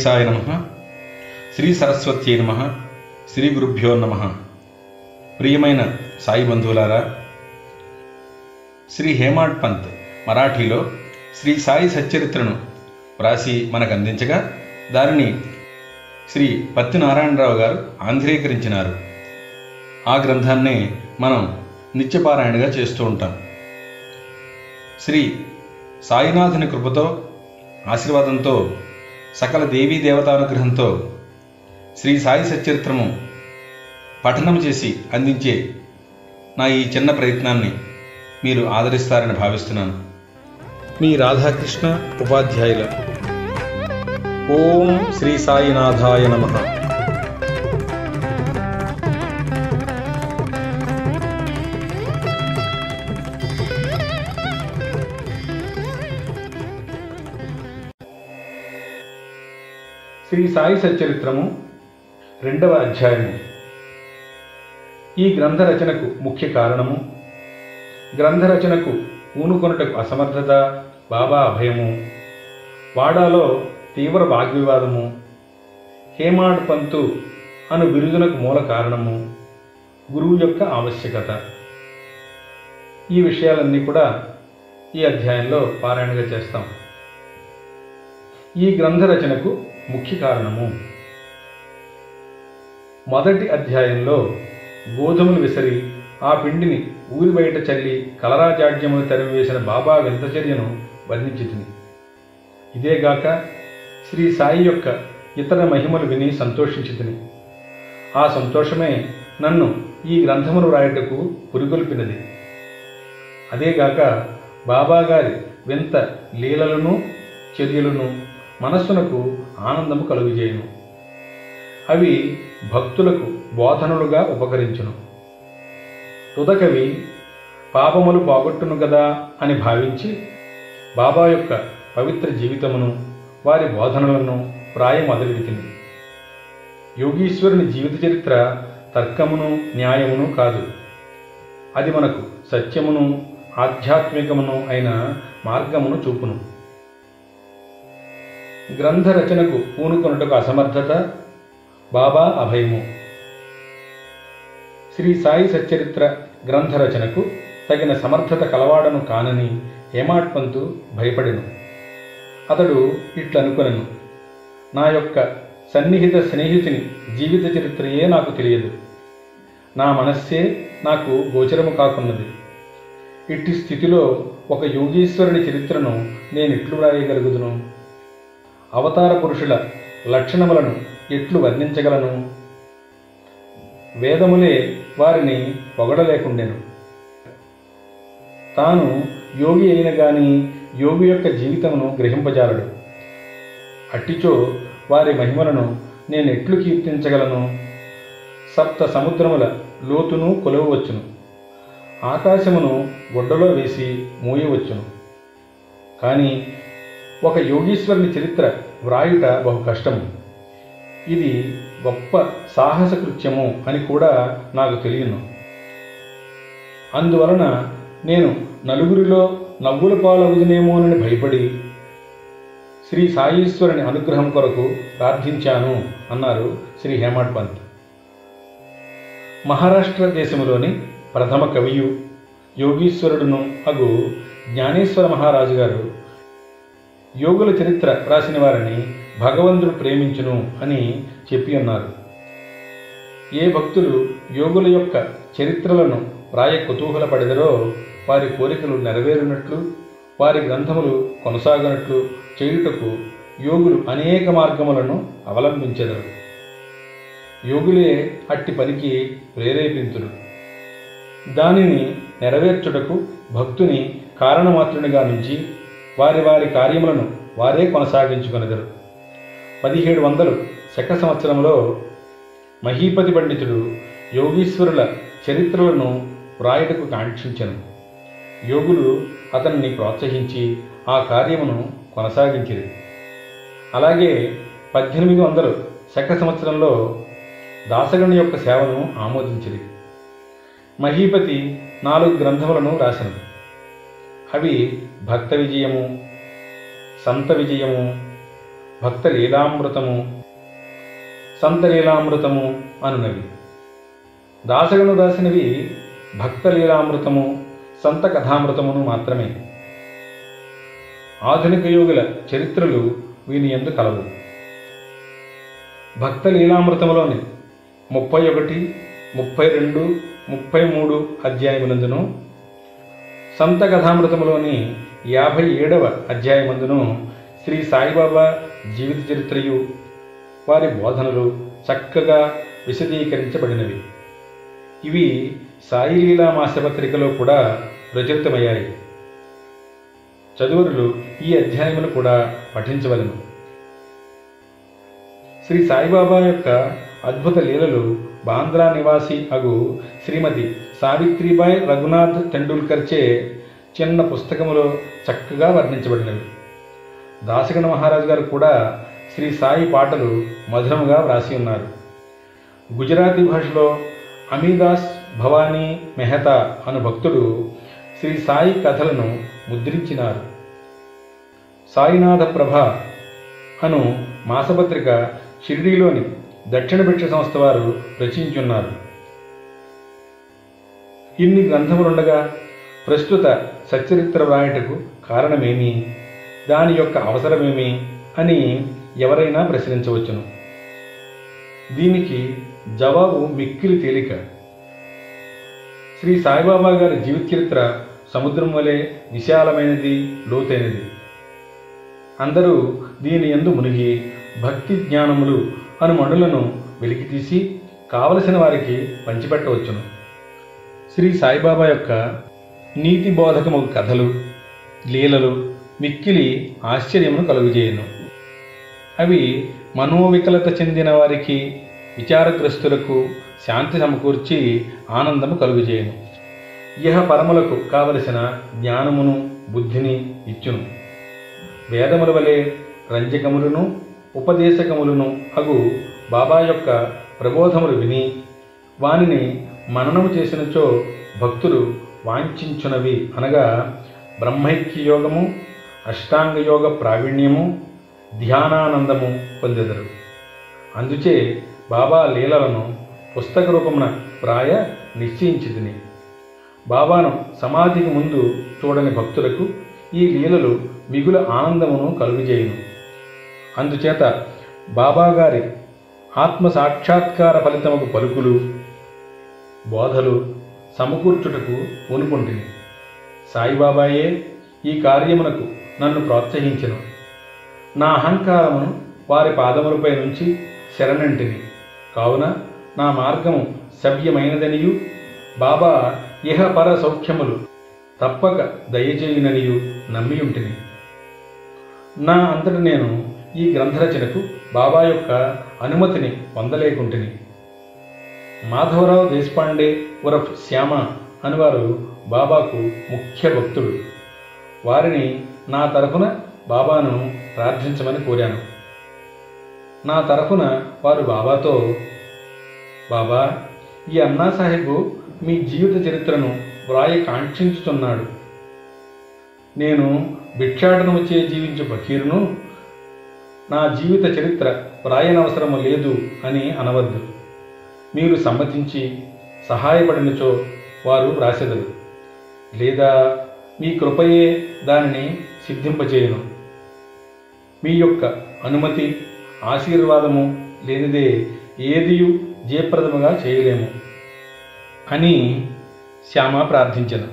శ్రీ గణేశాయ నమ. శ్రీ సరస్వత్యై నమ. శ్రీ గురుభ్యో నమ. ప్రియమైన సాయి బంధువులారా శ్రీ హేమాడ్ పంత్ మరాఠీలో శ్రీ సాయి సచ్చరిత్రను వ్రాసి మనకు అందించగా దానిని శ్రీ పత్తి నారాయణరావు గారు ఆంధ్రీకరించినారు. ఆ గ్రంథాన్నే మనం నిత్యపారాయణగా చేస్తూ ఉంటాం. శ్రీ సాయినాథుని కృపతో ఆశీర్వాదంతో సకల దేవీ దేవతానుగ్రహంతో శ్రీ సాయి సచరిత్రము పఠనం చేసి అందించే నా ఈ చిన్న ప్రయత్నాన్ని మీరు ఆదరిస్తారని భావిస్తున్నాను. మీ రాధాకృష్ణ ఉపాధ్యాయుల. ఓం శ్రీ సాయినాథాయ నమః. శ్రీ సాయి సచ్చరిత్రము రెండవ అధ్యాయము. ఈ గ్రంథ రచనకు ముఖ్య కారణము గ్రంథ రచనకు పూనుకొనుటకు అసమర్థత బాబా అభయము వాడాలో తీవ్ర వాగ్వివాదము హేమాడ్ పంతు అను బిరుదునకు మూల కారణము గురువు యొక్క ఆవశ్యకత. ఈ విషయాలన్నీ కూడా ఈ అధ్యాయంలో పారాయణగా చేస్తాం. ఈ గ్రంథ రచనకు ముఖ్య కారణము. మొదటి అధ్యాయంలో గోధుమలు విసరి ఆ పిండిని ఊరి బయట చల్లి కలరాజాడ్యమును తరిమివేసిన బాబా వింతచర్యను వర్ణించింది ఇదేగాక శ్రీ సాయి యొక్క ఇతర మహిమలు విని సంతోషించింది ఆ సంతోషమే నన్ను ఈ గ్రంథమును రాయటకు పురిగొల్పినది అదేగాక బాబాగారి వింత లీలలను చర్యలను మనస్సునకు ఆనందము కలుగజేయును. అవి భక్తులకు బోధనలుగా ఉపకరించును. తుదకవి పాపములు పోగొట్టును కదా అని భావించి బాబా యొక్క పవిత్ర జీవితమును వారి బోధనలను ప్రాయ మొదలుపెట్టింది యోగీశ్వరుని జీవిత చరిత్ర తర్కమును న్యాయమును కాదు. అది మనకు సత్యమును ఆధ్యాత్మికమును అయిన మార్గమును చూపును. గ్రంథ రచనకు పూనుకొనుటకు అసమర్థత? బాబా అభయము. శ్రీ సాయి సచ్చరిత్ర గ్రంథ రచనకు తగిన సమర్థత కలవాడను కానని హేమాట్పంతు భయపడెను. అతడు ఇట్లనుకొనెను. నా యొక్క సన్నిహిత స్నేహితుని జీవిత చరిత్రయే నాకు తెలియదు. నా మనస్సే నాకు గోచరము కాకున్నది. ఇట్టి స్థితిలో ఒక యోగీశ్వరుని చరిత్రను నేను ఎట్లు వ్రాయగలుగుదును? అవతార పురుషుల లక్షణములను ఎట్లు వర్ణించగలను? వేదములే వారిని పొగడలేకుండెను. తాను యోగి అయిన గాని యోగి యొక్క జీవితమును గ్రహింపజాలడు. అట్టిచో వారి మహిమలను నేను ఎట్లు కీర్తించగలను? సప్త సముద్రముల లోతును కొలవవచ్చును. ఆకాశమును గుడ్డలో వేసి మూయవచ్చును. కానీ ఒక యోగీశ్వరుని చరిత్ర వ్రాయుట బహు కష్టము. ఇది గొప్ప సాహస కృత్యము అని కూడా నాకు తెలియను. అందువలన నేను నలుగురిలో నవ్వుల పాలవుదునేమోనని భయపడి శ్రీ సాయీశ్వరుని అనుగ్రహం కొరకు ప్రార్థించాను అన్నారు శ్రీ హేమాడ్ పంత్. మహారాష్ట్ర దేశంలోని ప్రథమ కవియు యోగీశ్వరుడును అగు జ్ఞానేశ్వర మహారాజు గారు యోగుల చరిత్ర రాసిన వారిని భగవంతుడు ప్రేమించును అని చెప్పి ఉన్నారు ఏ భక్తులు యోగుల యొక్క చరిత్రలను ప్రాయ కుతూహలపడెదరో వారి కోరికలు నెరవేరినట్లు వారి గ్రంథములు కొనసాగినట్లు చేయుటకు యోగులు అనేక మార్గములను అవలంబించెదరు. యోగులే అట్టి పనికి ప్రేరేపింతుడు దానిని నెరవేర్చుటకు భక్తుని కారణమాత్రునిగా నుంచి వారి వారి కార్యములను వారే కొనసాగించుకొనెదరు. పదిహేడు వందలు శక సంవత్సరంలో మహీపతి పండితుడు యోగీశ్వరుల చరిత్రలను వ్రాయుటకు కాంక్షించను. యోగులు అతన్ని ప్రోత్సహించి ఆ కార్యమును కొనసాగించిరి. అలాగే పద్దెనిమిది వందలు శక సంవత్సరంలో దాసగణి యొక్క సేవను ఆమోదించింది మహీపతి నాలుగు గ్రంథములను రాసినది అవి భక్త విజయము సంత విజయము భక్త లీలామృతము సంత లీలామృతము అనునవి. దాసగను దాసినవి భక్త లీలామృతము సంత కథామృతమును మాత్రమే. ఆధునిక యోగుల చరిత్రలు వీని ఎందు కలవు. భక్త లీలామృతములోని ముప్పై ఒకటి ముప్పై రెండు ముప్పై మూడు అధ్యాయములందును సంత కథామృతములోని యాభై ఏడవ అధ్యాయమందును శ్రీ సాయిబాబా జీవిత చరిత్రయు వారి బోధనలు చక్కగా విశదీకరించబడినవి. ఇవి సాయిలీలా మాసపత్రికలో కూడా ప్రచురితమయ్యాయి. చదువురులు ఈ అధ్యాయములు కూడా పఠించవలను. శ్రీ సాయిబాబా యొక్క అద్భుత లీలలు బాంద్రా నివాసి అగు శ్రీమతి సావిత్రిబాయ్ రఘునాథ్ టెండూల్కర్చే చిన్న పుస్తకములో చక్కగా వర్ణించబడినవి. దాసగణ మహారాజు గారు కూడా శ్రీ సాయి పాటలు మధురముగా వ్రాసి ఉన్నారు. గుజరాతీ భాషలో అమీదాస్ భవానీ మెహతా అను భక్తుడు శ్రీ సాయి కథలను ముద్రించినారు. సాయినాథ ప్రభ అను మాసపత్రిక షిరిడీలోని దక్షిణ భిక్ష సంస్థ వారు రచించున్నారు. ఇన్ని గ్రంథములుండగా ప్రస్తుత సచ్చరిత్ర వ్రాయటకు కారణమేమి? దాని యొక్క అవసరమేమి? అని ఎవరైనా ప్రశ్నించవచ్చును. దీనికి జవాబు మిక్కిలి తేలిక. శ్రీ సాయిబాబా గారి జీవిత చరిత్ర సముద్రం వలె విశాలమైనది లోతైనది. అందరూ దీని ఎందు మునిగి భక్తి జ్ఞానములు అను వెలికి వెలికితీసి కావలసిన వారికి పంచిపెట్టవచ్చును. శ్రీ సాయిబాబా యొక్క నీతి బోధకము కథలు లీలలు మిక్కిలి ఆశ్చర్యమును కలుగుజేయను. అవి మనోవికలత చెందిన వారికి విచారగ్రస్తులకు శాంతి సమకూర్చి ఆనందము కలుగుజేయను. ఇహ పరములకు కావలసిన జ్ఞానమును బుద్ధిని ఇచ్చును. వేదముల వలె రంజకములను ఉపదేశకములను అగు బాబా యొక్క ప్రబోధములు విని వానిని మననము చేసినచో భక్తులు వాంఛించునవి అనగా బ్రహ్మైక్య యోగము అష్టాంగయోగ ప్రావీణ్యము ధ్యానానందము పొందెదరు. అందుచే బాబా లీలలను పుస్తక రూపమున ప్రాయ నిశ్చయించిదిని బాబాను సమాధికి ముందు చూడని భక్తులకు ఈ లీలలు మిగుల ఆనందమును కలుగజేయును. అందుచేత బాబాగారి ఆత్మ సాక్షాత్కార ఫలితముకు పలుకులు బోధలు సమకూర్చుటకు పూనుకుంటుని. సాయిబాబాయే ఈ కార్యమునకు నన్ను ప్రోత్సహించను. నా అహంకారమును వారి పాదములపై నుంచి శరణంటిని. కావున నా మార్గము సవ్యమైనదనియు బాబా ఇహ పర సౌఖ్యములు తప్పక దయచేయుననియు నమ్మియుంటిని. నా అంతట నేను ఈ గ్రంథరచనకు బాబా యొక్క అనుమతిని పొందలేకుంటిని. మాధవరావు దేశపాండే ఉరఫ్ శ్యామ అనివారు బాబాకు ముఖ్య భక్తుడు. వారిని నా తరఫున బాబాను ప్రార్థించమని కోరాను. నా తరఫున వారు బాబాతో బాబా ఈ అన్నా సాహెబు మీ జీవిత చరిత్రను వ్రాయ కాంక్షించుతున్నాడు. నేను భిక్షాటనము చే జీవించే ఫకీరును నా జీవిత చరిత్ర వ్రాయనవసరము లేదు అని అనవద్దు. మీరు సమ్మతించి సహాయపడినచో వారు వ్రాసెదరు. లేదా మీ కృపయే దానిని సిద్ధింపచేయను. మీ యొక్క అనుమతి ఆశీర్వాదము లేనిదే ఏదియు జయప్రదముగా చేయలేము అని శ్యామ ప్రార్థించను.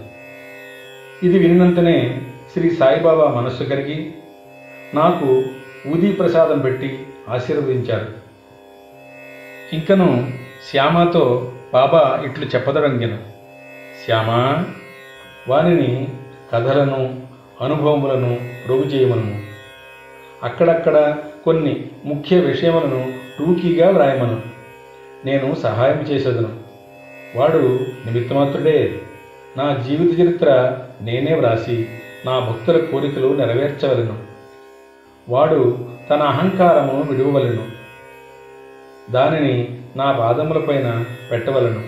ఇది విన్నంతనే శ్రీ సాయిబాబా మనస్సు కరిగి నాకు ఊదీ ప్రసాదం పెట్టి ఆశీర్వదించారు ఇంకను శ్యామతో బాబా ఇట్లు చెప్పదొడంగెను. శ్యామ వానిని కథలను అనుభవములను రోగు చేయమను అక్కడక్కడ కొన్ని ముఖ్య విషయములను టూకీగా వ్రాయమను. నేను సహాయం చేసేదను. వాడు నిమిత్తమాత్రుడే. నా జీవిత చరిత్ర నేనే వ్రాసి నా భక్తుల కోరికలు నెరవేర్చవలను. వాడు తన అహంకారమును విడువలను దానిని నా పాదములపైన పెట్టవలను.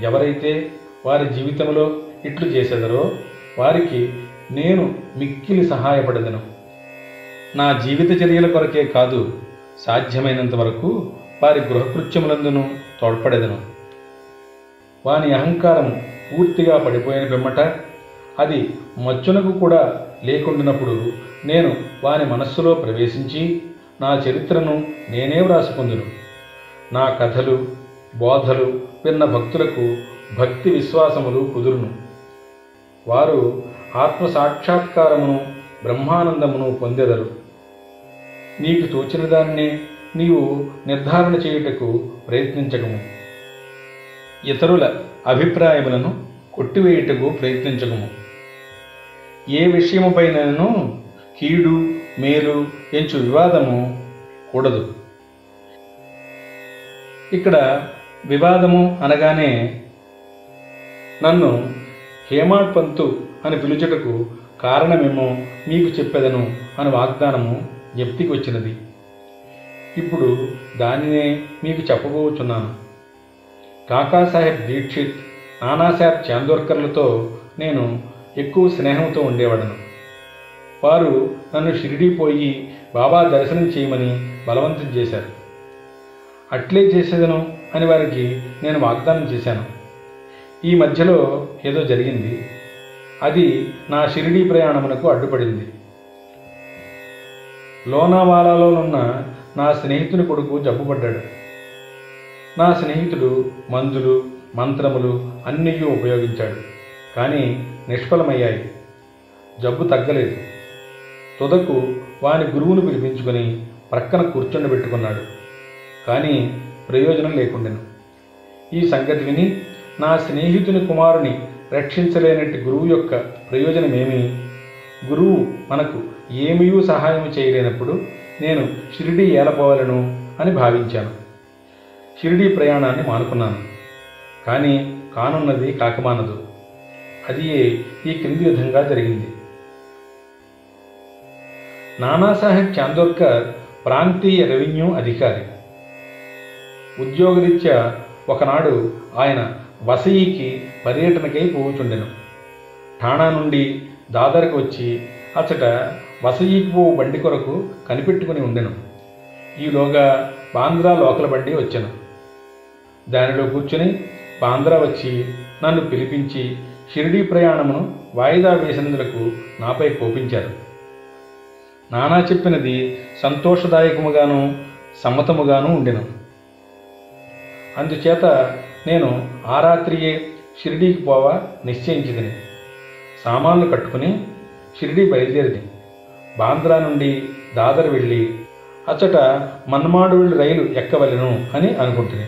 ఎవరైతే వారి జీవితంలో ఇట్లు చేసేదరో వారికి నేను మిక్కిలి సహాయపడదను. నా జీవిత చర్యల కొరకే కాదు సాధ్యమైనంత వరకు వారి గృహకృత్యములందును తోడ్పడేదను. వాని అహంకారం పూర్తిగా పడిపోయిన పిమ్మట అది మచ్చునకు కూడా లేకుండినప్పుడు నేను వాని మనస్సులో ప్రవేశించి నా చరిత్రను నేనే వ్రాసుకుందును నా కథలు బోధలు విన్న భక్తులకు భక్తి విశ్వాసములు కుదురును. వారు ఆత్మ సాక్షాత్కారమును బ్రహ్మానందమును పొందెదరు. నీకు తోచిన దాన్నే నీవు నిర్ధారణ చేయుటకు ప్రయత్నించకము. ఇతరుల అభిప్రాయములను కొట్టివేయుటకు ప్రయత్నించకము. ఏ విషయముపైనను కీడు మేలు ఎంచు వివాదము కూడదు. ఇక్కడ వివాదము అనగానే నన్ను హేమాడ్ పంతు అని పిలుచుటకు కారణమేమో మీకు చెప్పెదను అని వాగ్దానము జ్ఞప్తికి వచ్చినది. ఇప్పుడు దానినే మీకు చెప్పబోచున్నాను. కాకాసాహెబ్ దీక్షిత్ నానాసాహెబ్ చాందోర్కర్లతో నేను ఎక్కువ స్నేహంతో ఉండేవాడను. వారు నన్ను షిరిడీ పోయి బాబా దర్శనం చేయమని బలవంతం చేశారు. అట్లే చేసేదను అని వారికి నేను వాగ్దానం చేశాను. ఈ మధ్యలో ఏదో జరిగింది. అది నా షిరిడీ ప్రయాణమునకు అడ్డుపడింది. లోనావాలాలోనున్న నా స్నేహితుని కొడుకు జబ్బుపడ్డాడు. నా స్నేహితుడు మందులు మంత్రములు అన్నీ ఉపయోగించాడు. కానీ నిష్ఫలమయ్యాయి. జబ్బు తగ్గలేదు. తుదకు వాని గురువును పిలిపించుకొని ప్రక్కన కూర్చుండబెట్టుకున్నాడు కానీ ప్రయోజనం లేకుండెను. ఈ సంగతి విని నా స్నేహితుని కుమారుని రక్షించలేనట్టి గురువు యొక్క ప్రయోజనమేమి? గురువు మనకు ఏమీ సహాయం చేయలేనప్పుడు నేను షిరిడీ ఏలపోవాలను అని భావించాను. షిరిడీ ప్రయాణాన్ని మానుకున్నాను. కానీ కానున్నది కాకమానదు. అది ఈ క్రింది విధంగా జరిగింది. నానాసాహెబ్ చాందోర్కర్ ప్రాంతీయ రెవెన్యూ అధికారి. ఉద్యోగరీత్యా ఒకనాడు ఆయన వసయికి పర్యటనకై పోవుచుండెను. ఠాణా నుండి దాదర్కు వచ్చి అచ్చట వసయికి పోవు బండి కొరకు కనిపెట్టుకుని ఉండెను. ఈలోగా బాంద్రా లోకల బండి వచ్చాను. దానిలో కూర్చుని బాంద్రా వచ్చి నన్ను పిలిపించి షిరిడీ ప్రయాణమును వాయిదా వేసినందులకు నాపై కోపించారు. నానా చెప్పినది సంతోషదాయకముగాను సమ్మతముగాను ఉండెను. అందుచేత నేను ఆ రాత్రియే షిరిడీకి పోవా నిశ్చయించింది సామాన్లు కట్టుకుని షిరిడీ బయలుదేరింది. బాంద్రా నుండి దాదర్ వెళ్ళి అచ్చట మన్మాడు రైలు ఎక్కవలెను అని అనుకుంటుంది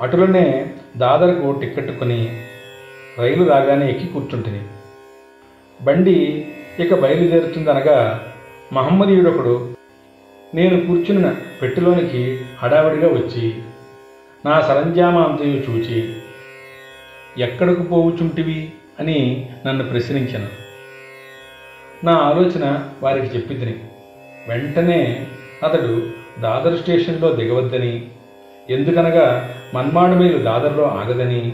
అటులనే దాదర్కు టిక్కెట్టుకుని రైలు రాగానే ఎక్కి కూర్చుంటుంది బండి ఇక బయలుదేరుతుందనగా మహమ్మదీయుడొకడు నేను కూర్చున్న పెట్టెలోనికి హడావిడిగా వచ్చి నా సరంజామాంతయు చూచి ఎక్కడకు పోవుచుంటివి? అని నన్ను ప్రశ్నించను. నా ఆలోచన వారికి చెప్పిద్దని వెంటనే అతడు దాదర్ స్టేషన్లో దిగవద్దని ఎందుకనగా మన్మాడు మీరు దాదర్లో ఆగదని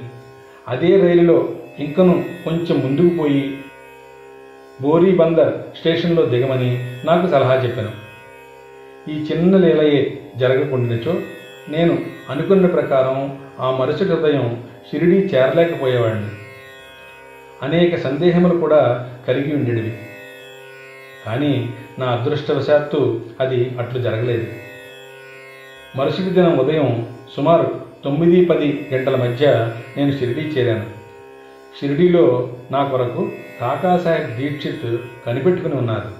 అదే రైలులో ఇంకను కొంచెం ముందుకు పోయి బోరీ బందర్ స్టేషన్లో దిగమని నాకు సలహా చెప్పాను. ఈ చిన్న లీలయే జరగకుండాచో నేను అనుకున్న ప్రకారం ఆ మరుసటి ఉదయం షిరిడీ చేరలేకపోయేవాడిని. అనేక సందేహములు కూడా కలిగి ఉండేవి కానీ నా అదృష్టవశాత్తు అది అట్లు జరగలేదు. మరుసటి దినం ఉదయం సుమారు తొమ్మిది పది గంటల మధ్య నేను షిరిడీ చేరాను. షిరిడీలో నా కొరకు కాకాసాహెబ్ దీక్షిత్ కనిపెట్టుకుని ఉన్నారు.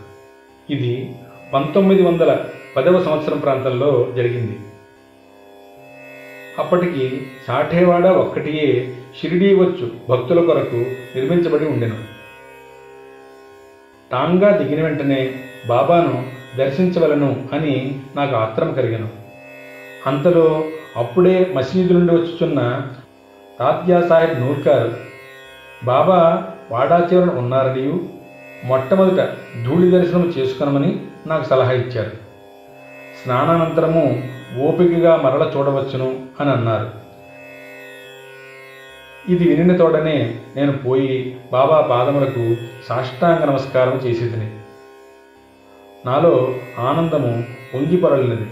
ఇది పంతొమ్మిది వందల పదవ సంవత్సరం ప్రాంతంలో జరిగింది. అప్పటికి సాఠేవాడ ఒక్కటియే షిరిడీ వచ్చు భక్తుల కొరకు నిర్మించబడి ఉండెను. టాంగా దిగిన వెంటనే బాబాను దర్శించవలను అని నాకు ఆత్రం కలిగను. అంతలో అప్పుడే మసీదు నుండి వచ్చుచున్న తాత్యా సాహెబ్ నూర్కర్ బాబా వాడా చివరన మొట్టమొదట ధూళి దర్శనం చేసుకునమని నాకు సలహా ఇచ్చారు. స్నానానంతరము ఓపికగా మరల చూడవచ్చును అని అన్నారు. ఇది వినిన తోడనే నేను పోయి బాబా పాదములకు సాష్టాంగ నమస్కారం చేసేదిని. నాలో ఆనందము పొంగిపొరలినది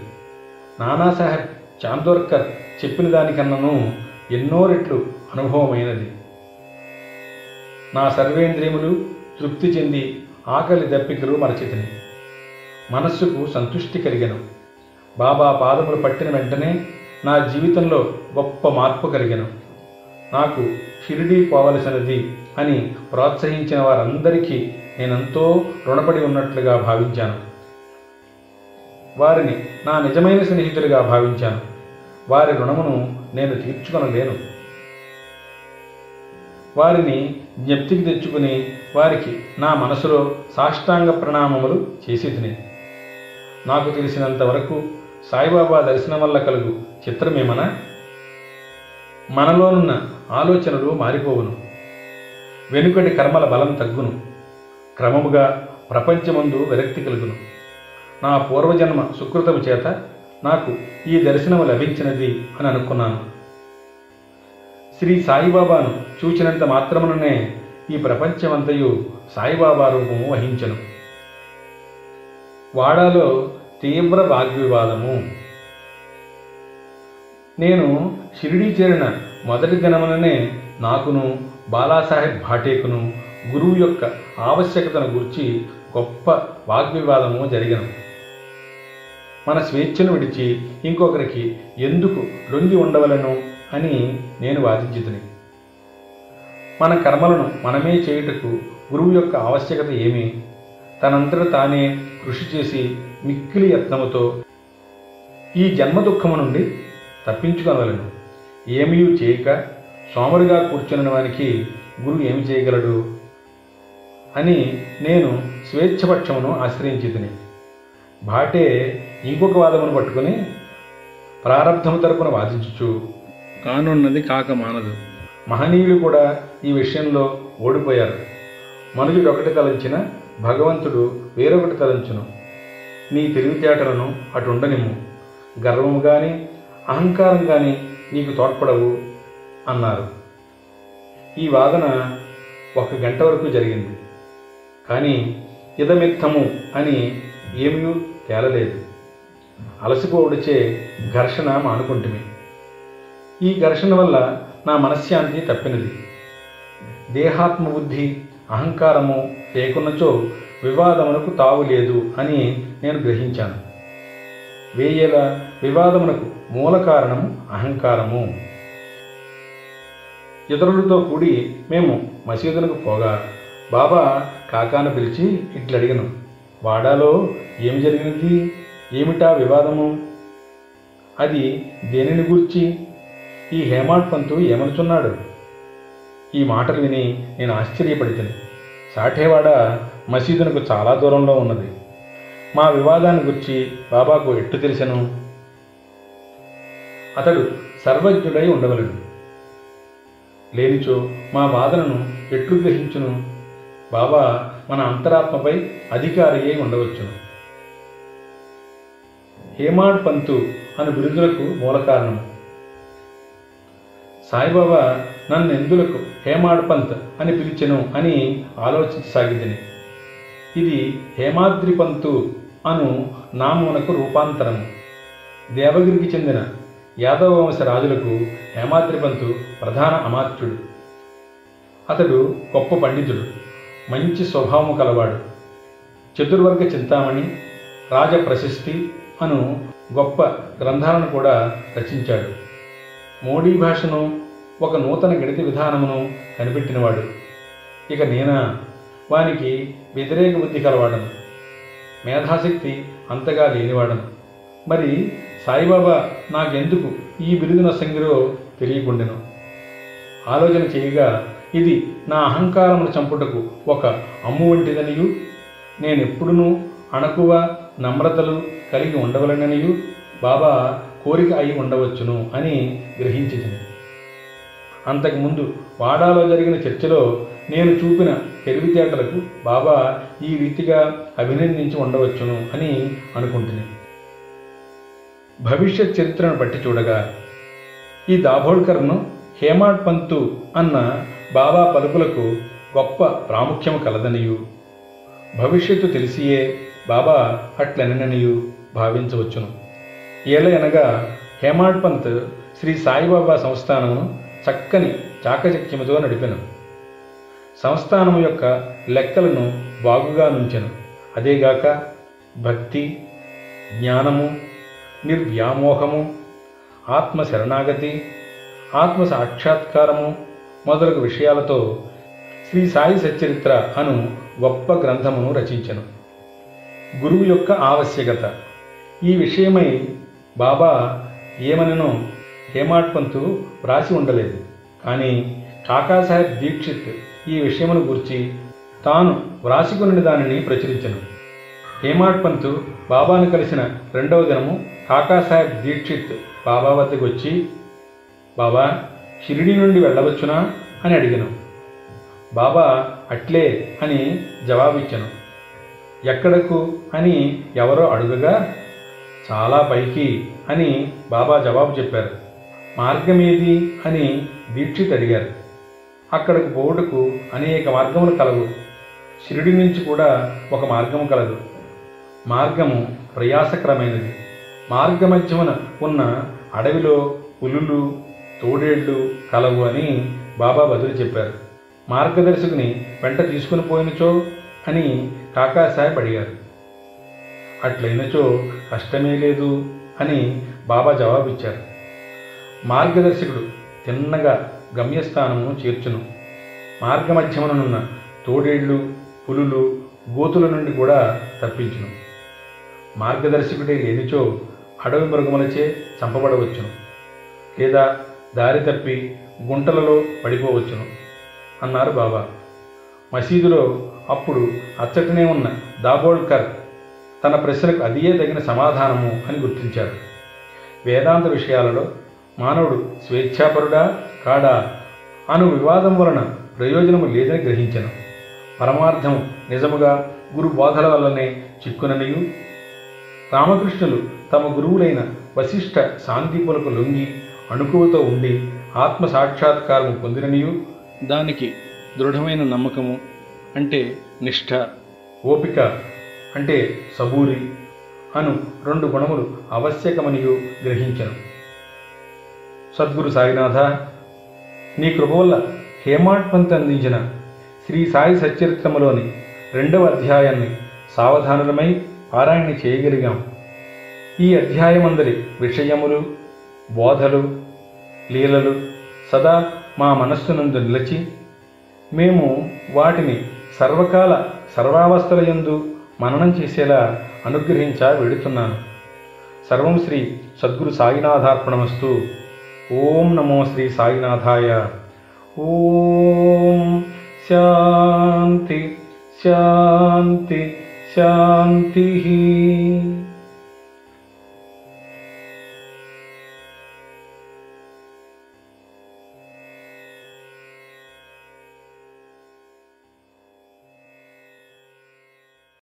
నానాసాహెబ్ చాందోర్కర్ చెప్పిన దానికన్నను ఎన్నో రెట్లు అనుభవమైనది. నా సర్వేంద్రియములు తృప్తి చెంది ఆకలి దప్పికలు మరచితిని. మనస్సుకు సంతుష్టి కలిగను. బాబా పాదములు పట్టిన వెంటనే నా జీవితంలో గొప్ప మార్పు కలిగను. నాకు షిరిడీ పోవలసినది అని ప్రోత్సహించిన వారందరికీ నేనెంతో రుణపడి ఉన్నట్లుగా భావించాను. వారిని నా నిజమైన స్నేహితులుగా భావించాను. వారి రుణమును నేను తీర్చుకొనలేను. వారిని జ్ఞప్తికి తెచ్చుకుని వారికి నా మనసులో సాష్టాంగ ప్రణామములు చేసి తిని నాకు తెలిసినంత వరకు సాయిబాబా దర్శనం వల్ల కలుగు చిత్రమేమనా? మనలోనున్న ఆలోచనలు మారిపోవును. వెనుకటి కర్మల బలం తగ్గును. క్రమముగా ప్రపంచమందు విరక్తి కలుగును. నా పూర్వజన్మ సుకృతము చేత నాకు ఈ దర్శనం లభించినది అని అనుకున్నాను. శ్రీ సాయిబాబాను చూచినంత మాత్రముననే ఈ ప్రపంచమంతయు సాయిబాబా రూపము వహించను. వాడాలో తీవ్ర వాగ్వివాదము నేను షిరిడీ చేరిన మొదటి దినముననే నాకును బాలాసాహెబ్ భాటేకును గురువు యొక్క ఆవశ్యకతను గురించి గొప్ప వాగ్వివాదము జరిగను. మన స్వేచ్ఛను విడిచి ఇంకొకరికి ఎందుకు లొంగి ఉండవలను అని నేను వాదించుతుని. మన కర్మలను మనమే చేయుటకు గురువు యొక్క ఆవశ్యకత ఏమి? తనంతట తానే కృషి చేసి మిక్కిలి యత్నముతో ఈ జన్మ దుఃఖము నుండి తప్పించుకొనవలను. ఏమీ చేయక సోమరుగా కూర్చున్న వానికి గురువు ఏమి చేయగలడు అని నేను స్వేచ్ఛపక్షమును ఆశ్రయించితిని. భాటే ఇంకొక వాదమును పట్టుకుని ప్రారంధము తరపున వాదించుచు. కానున్నది కాక మానదు. మహనీయులు కూడా ఈ విషయంలో ఓడిపోయారు. మనుజుడు ఒకటి తలంచిన భగవంతుడు వేరొకటి తలంచును. నీ తెలివితేటలను అటుండనిమ్ము గర్వము గాని అహంకారం గాని నీకు తోడ్పడవు అన్నారు. ఈ వాదన ఒక గంట వరకు జరిగింది. కానీ ఇదమిత్తము అని ఏమీ తేలలేదు. అలసిపోవుడిచే ఘర్షణ మానుకుంటుమి ఈ ఘర్షణ వల్ల నా మనశ్శాంతి తప్పినది. దేహాత్మబుద్ధి అహంకారము లేకున్నచో వివాదమునకు తావు లేదు అని నేను గ్రహించాను. వేయేల వివాదమునకు మూల కారణము అహంకారము. ఇతరులతో కూడి మేము మసీదులకు పోగా బాబా కాకాను పిలిచి ఇట్లడిగను వాడాలో ఏమి జరిగినది? ఏమిటా వివాదము? అది దేనిని గూర్చి? ఈ హేమాడ్ పంతు ఏమనుచున్నాడు? ఈ మాటలు విని నేను ఆశ్చర్యపడితే సాఠేవాడ మసీదునకు చాలా దూరంలో ఉన్నది. మా వివాదాన్ని గుర్చి బాబాకు ఎట్టు తెలిసెను? అతడు సర్వజ్ఞుడై ఉండగలడు లేనిచో మా వాదనను ఎట్లు గ్రహించును? బాబా మన అంతరాత్మపై అధికారి అయి ఉండవచ్చును. హేమాడ్ పంతు అను బిరుదులకు మూలకారణం సాయిబాబా నన్ను ఎందులకు హేమాడ్ పంత్ అని పిలిచెను అని ఆలోచించసాగిందని. ఇది హేమాద్రి పంతు అను నామమునకు రూపాంతరం. దేవగిరికి చెందిన యాదవ వంశ రాజులకు హేమాద్రి పంతు ప్రధాన అమాత్యుడు. అతడు గొప్ప పండితుడు మంచి స్వభావము కలవాడు. చతుర్వర్గ చింతామణి రాజ ప్రశస్తి అను గొప్ప గ్రంథాలను కూడా రచించాడు. మోడీ భాషను ఒక నూతన గణిత విధానమును కనిపెట్టినవాడు. ఇక నేనా? వానికి వ్యతిరేక బుద్ధి కలవాడను. మేధాశక్తి అంతగా లేనివాడను. మరి సాయిబాబా నాకెందుకు ఈ బిరుదున సంగిరో తెలియకుండెను? ఆలోచన చేయగా ఇది నా అహంకారమును చంపుటకు ఒక అమ్ము వంటిదనియు. నేనెప్పుడునూ అణకువ నమ్రతలు కలిగి ఉండవలననియు బాబా కోరిక అయి ఉండవచ్చును అని గ్రహించింది అంతకుముందు వాడాలో జరిగిన చర్చలో నేను చూపిన తెలివితేటలకు బాబా ఈ రీతిగా అభినందించి ఉండవచ్చును అని అనుకుంటుంది భవిష్యత్ చరిత్రను బట్టి చూడగా ఈ దాభోల్కర్ను హేమాడ్ పంతు అన్న బాబా పలుకులకు గొప్ప ప్రాముఖ్యము కలదనియు. భవిష్యత్తు తెలిసియే బాబా అట్లననియు భావించవచ్చును. ఏల అనగా హేమాడ్ పంత్ శ్రీ సాయిబాబా సంస్థానమును చక్కని చాకచక్యముతో నడిపెను. సంస్థానము యొక్క లెక్కలను బాగుగా నుంచెను. అదేగాక భక్తి జ్ఞానము నిర్వ్యామోహము ఆత్మ శరణాగతి ఆత్మ సాక్షాత్కారము మొదలగు విషయాలతో శ్రీ సాయి సచ్చరిత్ర అను గొప్ప గ్రంథమును రచించెను. గురువు యొక్క ఆవశ్యకత. ఈ విషయమై బాబా ఏమనను హేమాడ్ పంతు వ్రాసి ఉండలేదు. కానీ కాకాసాహెబ్ దీక్షిత్ ఈ విషయమును గురించి తాను వ్రాసికొనిన దానిని ప్రచురించను. హేమాడ్ పంతు బాబాను కలిసిన రెండవ దినము కాకాసాహెబ్ దీక్షిత్ బాబా వద్దకు వచ్చి బాబా షిరిడి నుండి వెళ్ళవచ్చునా? అని అడిగాను. బాబా అట్లే అని జవాబిచ్చాను. ఎక్కడకు? అని ఎవరో అడుగగా చాలా పైకి అని బాబా జవాబు చెప్పారు. మార్గమేది అని దీక్షిత్ అడిగారు. అక్కడకు పోవుటకు అనేక మార్గములు కలవు. షిరిడి నుంచి కూడా ఒక మార్గము కలదు. మార్గము ప్రయాసకరమైనది. మార్గమధ్యమున ఉన్న అడవిలో పులులు తోడేళ్ళు కలవు అని బాబా బదులు చెప్పారు. మార్గదర్శకుని వెంట తీసుకుని పోయినచో అని కాకాసాహెబ్ అడిగారు. అట్లయినచో కష్టమే లేదు అని బాబా జవాబిచ్చారు. మార్గదర్శకుడు తిన్నగా గమ్యస్థానమును చేర్చును. మార్గమధ్యమనున్న తోడేళ్ళు పులులు గోతుల నుండి కూడా తప్పించును. మార్గదర్శకుడే లేనిచో అడవి మృగములచే చంపబడవచ్చును. లేదా దారి తప్పి గుంటలలో పడిపోవచ్చును అన్నారు బాబా. మసీదులో అప్పుడు అచ్చటనే ఉన్న దాబోల్కర్ తన ప్రశ్నకు అదియే తగిన సమాధానము అని గుర్తించాడు. వేదాంత విషయాలలో మానవుడు స్వేచ్ఛాపరుడా కాడా అను వివాదం వలన ప్రయోజనము లేదని గ్రహించను. పరమార్థము నిజముగా గురు బోధల వల్లనే చిక్కుననియు. రామకృష్ణులు తమ గురువులైన వశిష్ఠ శాంతిపులకు లొంగి అణుకువతో ఉండి ఆత్మ సాక్షాత్కారము పొందిననియు. దానికి దృఢమైన నమ్మకము అంటే నిష్ఠ. ఓపిక అంటే సబూరి అను రెండు గుణములు ఆవశ్యకమనియు గ్రహించను. సద్గురు సాయినాథ నీ కృప వల్ల హేమాడ్ పంత్ అందించిన శ్రీ సాయి సచరిత్రములోని రెండవ అధ్యాయాన్ని సావధానులమై పారాయణ చేయగలిగాం. ఈ అధ్యాయమందరి విషయములు బోధలు లీలలు సదా మా మనస్సునందు నిలిచి మేము వాటిని సర్వకాల సర్వావస్థల యందు మననం చేసేలా అనుగ్రహించ వెడుతున్నాను. సర్వం శ్రీ సద్గురు సాయినాథార్పణమస్తు. ఓం నమో శ్రీ సాయినాథాయ. ఓం శాంతి శాంతి శాంతి.